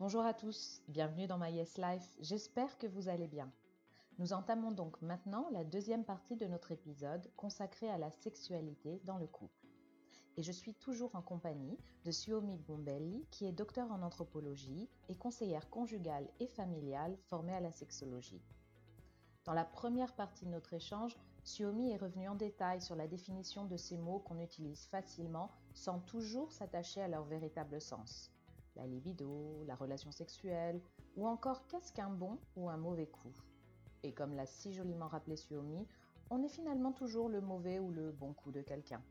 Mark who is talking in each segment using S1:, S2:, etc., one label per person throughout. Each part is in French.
S1: Bonjour à tous, bienvenue dans My Yes Life, j'espère que vous allez bien. Nous entamons donc maintenant la deuxième partie de notre épisode consacré à la sexualité dans le couple. Et je suis toujours en compagnie de Suomi Bombelli, qui est docteur en anthropologie et conseillère conjugale et familiale formée à la sexologie. Dans la première partie de notre échange, Suomi est revenu en détail sur la définition de ces mots qu'on utilise facilement sans toujours s'attacher à leur véritable sens la libido, la relation sexuelle, ou encore qu'est-ce qu'un bon ou un mauvais coup. Et comme l'a si joliment rappelé Suomi, on est finalement toujours le mauvais ou le bon coup de quelqu'un.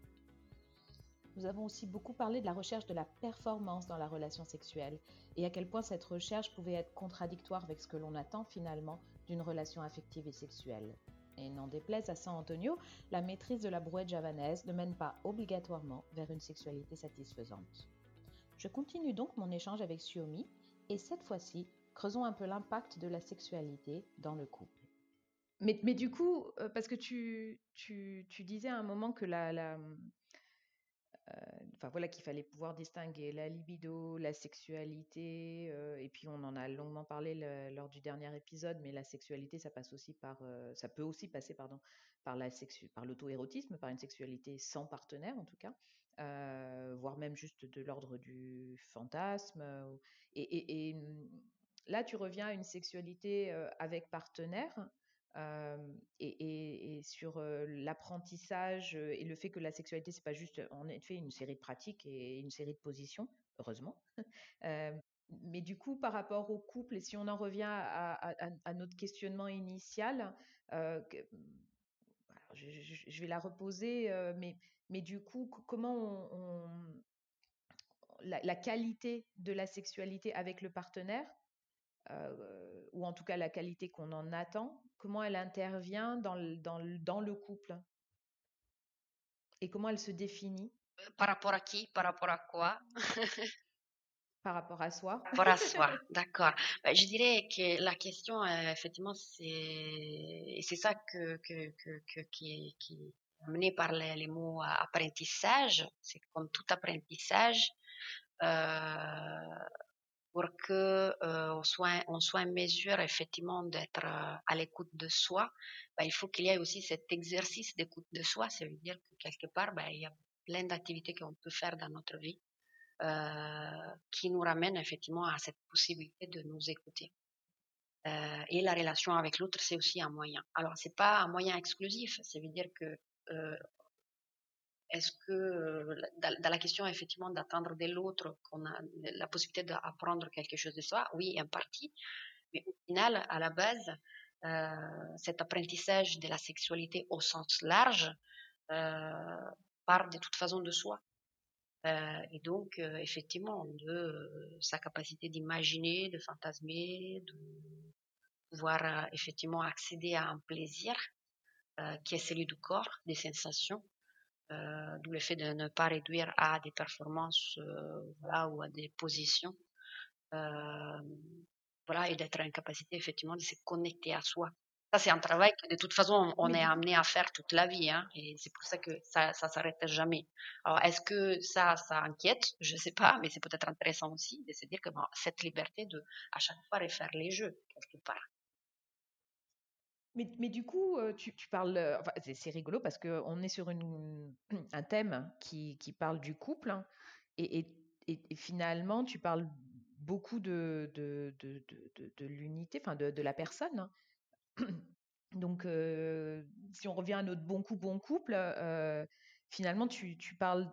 S1: Nous avons aussi beaucoup parlé de la recherche de la performance dans la relation sexuelle et à quel point cette recherche pouvait être contradictoire avec ce que l'on attend finalement d'une relation affective et sexuelle. Et n'en déplaise à San Antonio, la maîtrise de la brouette javanaise ne mène pas obligatoirement vers une sexualité satisfaisante. Je continue donc mon échange avec Suomi et cette fois-ci, creusons un peu l'impact de la sexualité dans le couple. Mais, du coup, euh, parce que tu, disais à un moment que la, enfin voilà qu'il fallait pouvoir distinguer la libido, la sexualité, euh, et puis on en a longuement parlé lors du dernier épisode, mais la sexualité, ça passe aussi par, euh, ça peut aussi passer pardon par la par l'auto-érotisme, par une sexualité sans partenaire en tout cas, voire même juste de l'ordre du fantasme. Et, mmh, là, tu reviens à une sexualité avec partenaire et, sur l'apprentissage et le fait que la sexualité, c'est pas juste en effet une série de pratiques et une série de positions, heureusement. mais du coup, par rapport au couple, et si on en revient à, notre questionnement initial, je, vais la reposer, mais, mais du coup, comment on, la, qualité de la sexualité avec le partenaire, ou en tout cas la qualité qu'on en attend, comment elle intervient dans le, dans le, dans le couple et comment elle se définit
S2: euh, Par rapport à qui? Par rapport à quoi?
S1: Par rapport à soi
S2: Par rapport à soi, d'accord. Bah, je dirais que la question, euh, effectivement, c'est c'est ça que, que, que, qui, qui est amené par les, les mots apprentissage. C'est comme tout apprentissage. Euh, pour que euh, on, soit, en mesure effectivement d'être euh, à l'écoute de soi, bah, il faut qu'il y ait aussi cet exercice d'écoute de soi. Ça veut dire que quelque part, bah, il y a plein d'activités qu'on peut faire dans notre vie euh, qui nous ramènent effectivement à cette possibilité de nous écouter. Et la relation avec l'autre, c'est aussi un moyen. Alors, c'est pas un moyen exclusif. Ça veut dire que est-ce que euh, dans, la question effectivement d'attendre de l'autre qu'on a la possibilité d'apprendre quelque chose de soi, oui, en partie, mais au final, à la base, euh, cet apprentissage de la sexualité au sens large euh, part de toute façon de soi. et donc, effectivement, de sa capacité d'imaginer, de fantasmer, de pouvoir effectivement accéder à un plaisir qui est celui du corps, des sensations, euh, d'où le fait de ne pas réduire à des performances euh, voilà, ou à des positions. Euh, voilà, et d'être en capacité effectivement de se connecter à soi. Ça, c'est un travail que de toute façon, on, est amené à faire toute la vie, hein, et c'est pour ça que ça, ça s'arrête jamais. Alors, est-ce que ça, ça inquiète? Je sais pas, mais c'est peut-être intéressant aussi de se dire que bon, cette liberté de à chaque fois refaire les jeux quelque part.
S1: Mais, du coup, tu, parles. Enfin, c'est rigolo parce qu'on est sur un thème qui, qui parle du couple. Hein, et, finalement, tu parles beaucoup de, de, de, l'unité, enfin de, la personne. Hein. Donc, si on revient à notre bon coup, bon couple, finalement, tu, tu parles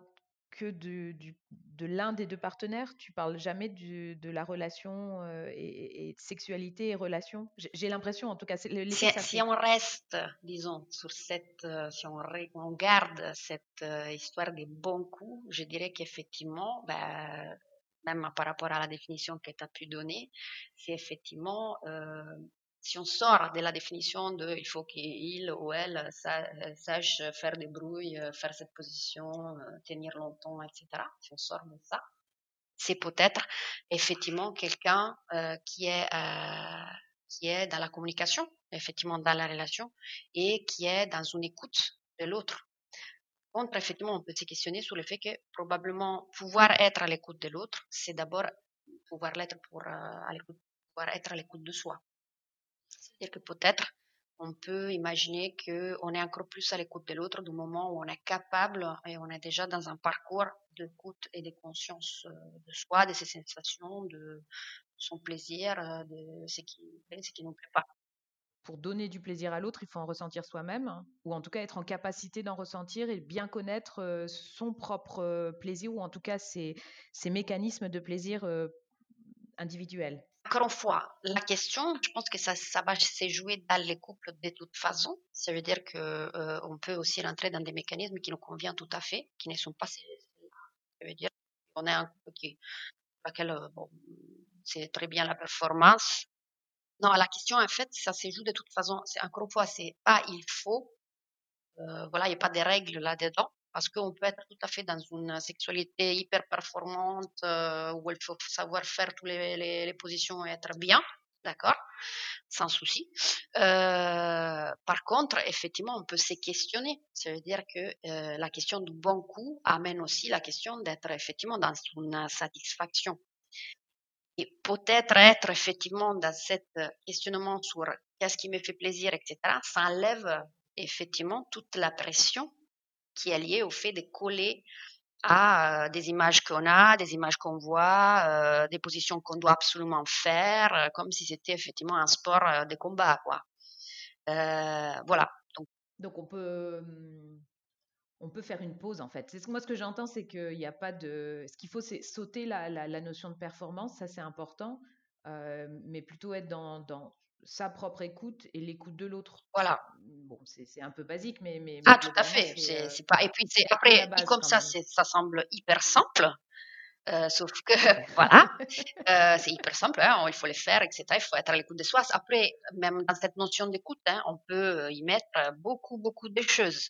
S1: que de, du, de l'un des deux partenaires? Tu parles jamais de la relation euh, et, sexualité et relation. J'ai l'impression, en tout cas,
S2: si, si on reste, disons, sur cette, euh, si on, on, garde cette euh, histoire des bons coups, je dirais qu'effectivement, ben, même par rapport à la définition que tu as pu donner, c'est effectivement si on sort de la définition de il faut qu'il ou elle euh, sache faire des brouilles, euh, faire cette position, euh, tenir longtemps, etc. Si on sort de ça, c'est peut-être effectivement quelqu'un qui est qui est dans la communication, effectivement dans la relation et qui est dans une écoute de l'autre. Contre, effectivement, on peut se questionner sur le fait que probablement pouvoir être à l'écoute de l'autre, c'est d'abord pouvoir l'être pour, pouvoir être à l'écoute de soi. C'est-à-dire que peut-être on peut imaginer qu'on est encore plus à l'écoute de l'autre du moment où on est capable et on est déjà dans un parcours d'écoute et de conscience de soi, de ses sensations, de son plaisir, de ce qui plaît, ce qui ne nous plaît pas
S1: pour donner du plaisir à l'autre, il faut en ressentir soi-même, hein, ou en tout cas être en capacité d'en ressentir et bien connaître euh, son propre euh, plaisir, ou en tout cas ses, mécanismes de plaisir euh, individuels.
S2: Encore une fois, la question, je pense que ça, ça va se jouer dans les couples de toute façon. Ça veut dire qu'on on peut aussi rentrer dans des mécanismes qui nous conviennent tout à fait, qui ne sont pas. Ça veut dire qu'on est un couple qui, laquelle bon, c'est très bien la performance, non, la question, en fait, ça se joue de toute façon. C'est encore une fois, c'est pas il faut. Euh, voilà, il n'y a pas de règles là-dedans. Parce qu'on peut être tout à fait dans une sexualité hyper performante euh, où il faut savoir faire toutes les, positions et être bien, d'accord, sans souci. Euh, par contre, effectivement, on peut se questionner. Ça veut dire que euh, la question du bon coup amène aussi la question d'être effectivement dans une satisfaction et peut-être être effectivement dans euh, questionnement sur qu'est-ce qui me fait plaisir, etc., ça enlève effectivement toute la pression qui est liée au fait de coller à euh, des images qu'on a, des images qu'on voit, euh, des positions qu'on doit absolument faire, comme si c'était effectivement un sport de combat, quoi. voilà.
S1: Donc, on peut hum, on peut faire une pause en fait. C'est moi ce que j'entends, c'est qu'il n'y a pas de. Ce qu'il faut, c'est sauter la, notion de performance, ça c'est important, euh, mais plutôt être dans, sa propre écoute et l'écoute de l'autre.
S2: Voilà.
S1: Bon, c'est un peu basique, mais. mais
S2: ah, tout à fait. C'est euh, pas. Et puis après, comme ça, ça semble hyper simple. Euh, sauf que voilà, c'est hyper simple, hein, il faut le faire, etc. Il faut être à l'écoute de soi. Après, même dans cette notion d'écoute, hein, on peut y mettre beaucoup, beaucoup de choses.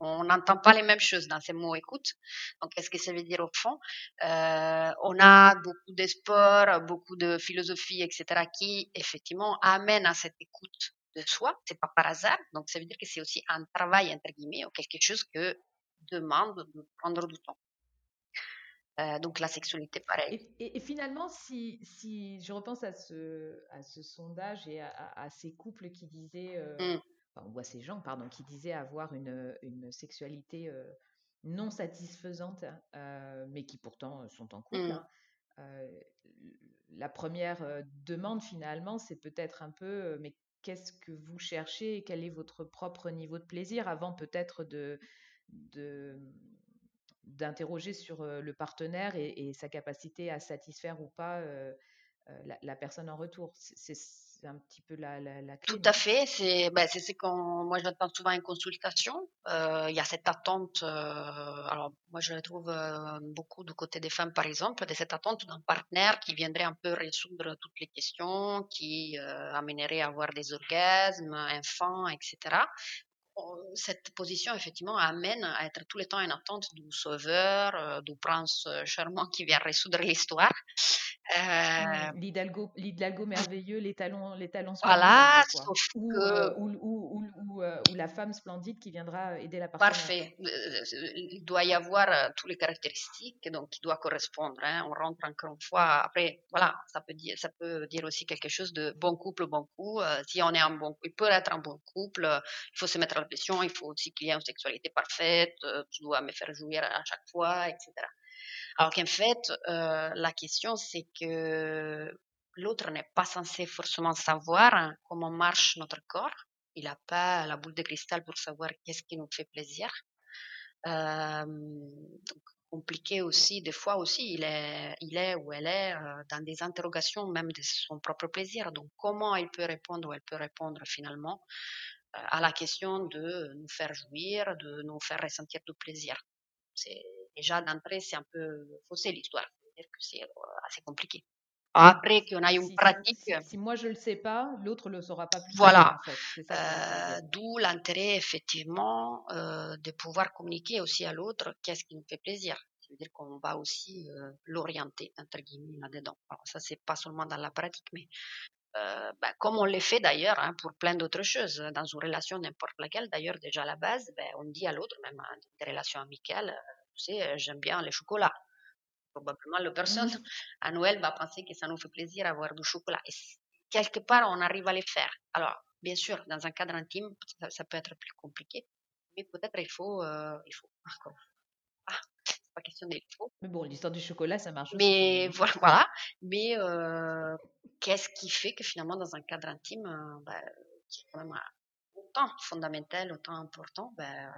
S2: On n'entend pas les mêmes choses dans ces mots écoute. Donc, qu'est-ce que ça veut dire au fond euh, On a beaucoup de sports, beaucoup de philosophie, etc., qui effectivement amènent à cette écoute de soi. C'est pas par hasard. Donc, ça veut dire que c'est aussi un travail entre guillemets ou quelque chose que demande de prendre du temps. Euh, donc la sexualité, pareil.
S1: Et, finalement, si, si, je repense à ce, à ce sondage et à, ces couples qui disaient euh, on voit ces gens, pardon, qui disaient avoir une, sexualité euh, non satisfaisante, euh, mais qui pourtant sont en couple. Mmh. Hein. Euh, la première demande finalement, c'est peut-être un peu, mais qu'est-ce que vous cherchez et quel est votre propre niveau de plaisir avant peut-être de, d'interroger sur le partenaire et, sa capacité à satisfaire ou pas la, personne en retour. C'est c'est un petit peu la, la, clé.
S2: Tout à fait. C'est ben, ce qu'on moi j'entends souvent en consultation. Euh, il y a cette attente. Euh, alors moi je la trouve euh, beaucoup du côté des femmes par exemple, de cette attente d'un partenaire qui viendrait un peu résoudre toutes les questions, qui amènerait à avoir des orgasmes, enfants, etc cette position, effectivement, amène à être tout le temps en attente du sauveur, du prince charmant qui vient résoudre l'histoire.
S1: Euh, L'Hidalgo, l'Hidalgo merveilleux, les talons, les talons
S2: Voilà,
S1: ou, euh, ou, euh, ou, la femme splendide qui viendra aider la partenaire.
S2: Parfait. Il doit y avoir toutes les caractéristiques donc qui doit correspondre. Hein. On rentre encore une fois. Après, voilà, ça peut dire, ça peut dire aussi quelque chose de bon couple, bon coup. si on est un bon, il peut être un bon couple. il faut se mettre à la pression. Il faut aussi qu'il y ait une sexualité parfaite. tu dois me faire jouir à chaque fois, etc. Alors qu'en fait, euh, la question, c'est que l'autre n'est pas censé forcément savoir comment marche notre corps. Il n'a pas la boule de cristal pour savoir qu'est-ce qui nous fait plaisir. Euh, donc, compliqué aussi, des fois aussi, il est, il est ou elle est euh, dans des interrogations même de son propre plaisir. Donc, comment il peut répondre ou elle peut répondre finalement à la question de nous faire jouir, de nous faire ressentir du plaisir? C'est déjà d'entrée, c'est un peu faussé l'histoire. C'est-à-dire que c'est euh, assez compliqué. Après qu'on ait une pratique.
S1: Si, moi je le sais pas, l'autre le saura pas plus.
S2: Voilà. Euh, d'où l'intérêt effectivement euh, de pouvoir communiquer aussi à l'autre qu'est-ce qui nous fait plaisir. C'est-à-dire qu'on va aussi l'orienter entre guillemets là-dedans. Alors ça c'est pas seulement dans la pratique, mais ben, comme on le fait d'ailleurs hein, pour plein d'autres choses, dans une relation n'importe laquelle, d'ailleurs déjà à la base, ben, on dit à l'autre, même dans des relations amicales, tu sais, j'aime bien les chocolats. probablement la personne mmh. à Noël va penser que ça nous fait plaisir d'avoir du chocolat. Et quelque part, on arrive à les faire. Alors, bien sûr, dans un cadre intime, ça, peut être plus compliqué, mais peut-être il faut, euh, il faut encore. Ah, c'est pas question d'il faut.
S1: Mais bon, l'histoire du chocolat, ça marche.
S2: Mais voilà, voilà. Mais euh, qu'est-ce qui fait que finalement, dans un cadre intime, euh, bah, qui est quand même autant fondamental, autant important, ben,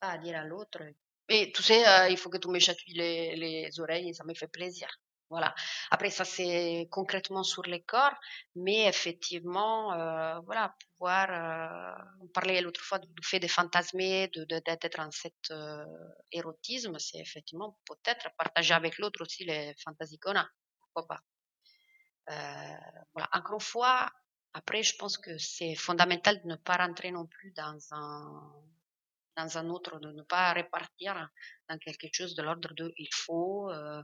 S2: pas à dire à l'autre et tu sais, euh, il faut que tu me chatouilles les, les oreilles ça me fait plaisir. Voilà. Après, ça c'est concrètement sur les corps, mais effectivement, euh, voilà, pouvoir euh, parler l'autre fois du fait des fantasmes, de, d'être dans cet euh, érotisme, c'est effectivement peut-être partager avec l'autre aussi les fantasies qu'on a. Pourquoi pas? Euh, Voilà. Encore une fois, après, je pense que c'est fondamental de ne pas rentrer non plus dans un dans un autre, de ne pas répartir dans quelque chose de l'ordre de il faut. Euh,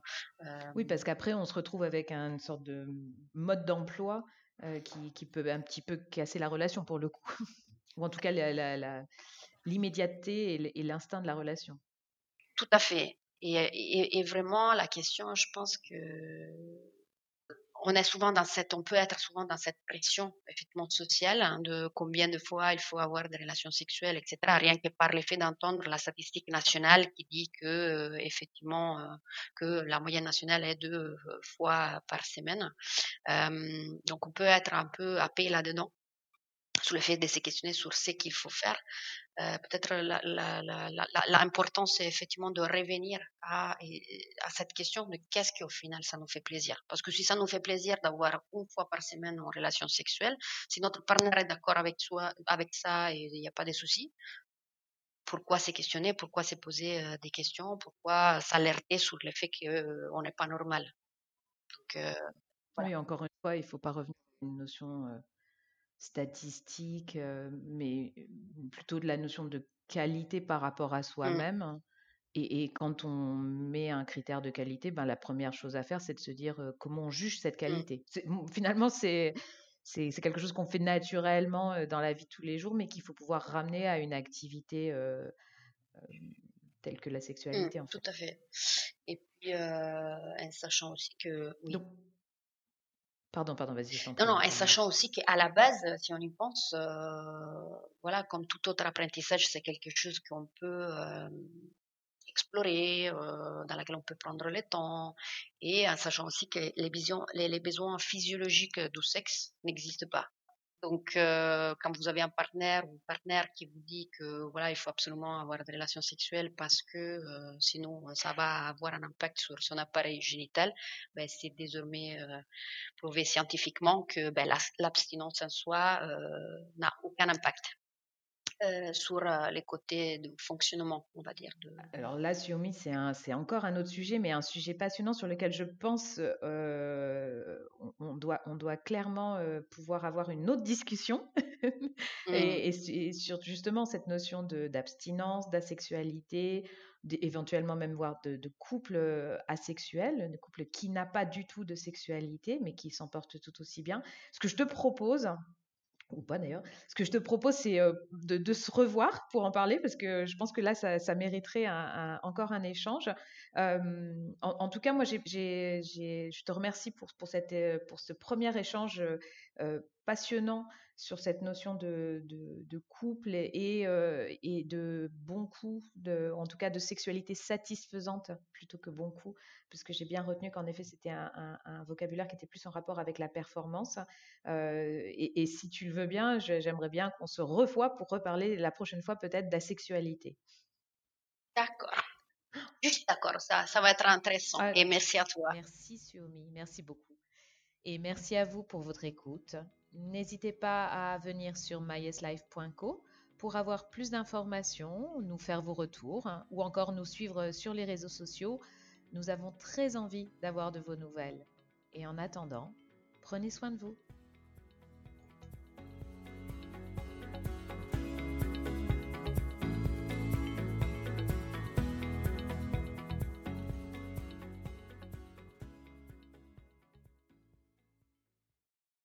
S1: oui, parce qu'après, on se retrouve avec une sorte de mode d'emploi euh, qui, qui, peut un petit peu casser la relation pour le coup. Ou en tout cas, l'immédiateté et l'instinct de la relation.
S2: Tout à fait. Et, et, vraiment, la question, je pense que on souvent dans cette, on peut être souvent dans cette pression effectivement sociale hein, de combien de fois il faut avoir des relations sexuelles, etc. Rien que par l'effet d'entendre la statistique nationale qui dit que euh, effectivement euh, que la moyenne nationale est deux euh, fois par semaine. donc on peut être un peu happé là-dedans sous le fait de se questionner sur ce qu'il faut faire. Euh, peut-être l'important, c'est effectivement de revenir à, cette question de qu'est-ce qui au final ça nous fait plaisir. Parce que si ça nous fait plaisir d'avoir une fois par semaine une relation sexuelle, si notre partenaire est d'accord avec, ça et il n'y a pas de soucis, pourquoi se questionner, pourquoi se poser euh, des questions, pourquoi s'alerter sur le fait qu'on euh, n'est pas normal?
S1: Oui, encore une fois, il ne faut pas revenir à une notion statistique, mais plutôt de la notion de qualité par rapport à mmh. soi-même. Et, quand on met un critère de qualité, ben, la première chose à faire, c'est de se dire comment on juge cette mmh. qualité. Finalement, c'est c'est quelque chose qu'on fait naturellement dans la vie de tous les jours, mais qu'il faut pouvoir ramener à une activité telle que la mmh, sexualité. en
S2: fait. Tout à fait. Et puis, en sachant aussi que...
S1: Pardon, pardon, vas-y.
S2: Non, non, et sachant aussi qu'à la base, si on y pense, euh, voilà, comme tout autre apprentissage, c'est quelque chose qu'on peut euh, explorer, euh, dans laquelle on peut prendre le temps, et en sachant aussi que les, visions, les besoins physiologiques du sexe n'existent pas. Donc, euh, quand vous avez un partenaire ou une partenaire qui vous dit que voilà, il faut absolument avoir des relations sexuelles parce que euh, sinon ça va avoir un impact sur son appareil génital, ben, c'est désormais euh, prouvé scientifiquement que ben, l'abstinence en soi n'a aucun impact. Euh, sur euh, les côtés de fonctionnement, on va dire. De...
S1: Alors là, Xiaomi, c'est encore un autre sujet, mais un sujet passionnant sur lequel je pense euh, on, doit, on doit clairement pouvoir avoir une autre discussion. Mmh. et, sur justement cette notion d'abstinence, d'asexualité, éventuellement même voir de, de couple asexuel, de couple qui n'a pas du tout de sexualité, mais qui s'en porte tout aussi bien. Ce que je te propose, ou pas d'ailleurs. Ce que je te propose, c'est de, se revoir pour en parler, parce que je pense que là, ça, mériterait encore un échange. en, tout cas, moi, je te remercie pour, ce premier échange passionnant sur cette notion de, de, couple et, et, de bon coup, de, en tout cas de sexualité satisfaisante plutôt que bon coup, puisque j'ai bien retenu qu'en effet c'était un, un, vocabulaire qui était plus en rapport avec la performance. Et, et, si tu le veux bien, j'aimerais bien qu'on se revoie pour reparler la prochaine fois peut-être de la sexualité.
S2: D'accord. Juste d'accord, ça, ça va être intéressant. Ah, et merci à toi.
S1: Merci Xiaomi, merci beaucoup. Et merci à vous pour votre écoute. N'hésitez pas à venir sur myeslife.co pour avoir plus d'informations, nous faire vos retours hein, ou encore nous suivre sur les réseaux sociaux. Nous avons très envie d'avoir de vos nouvelles. Et en attendant, prenez soin de vous.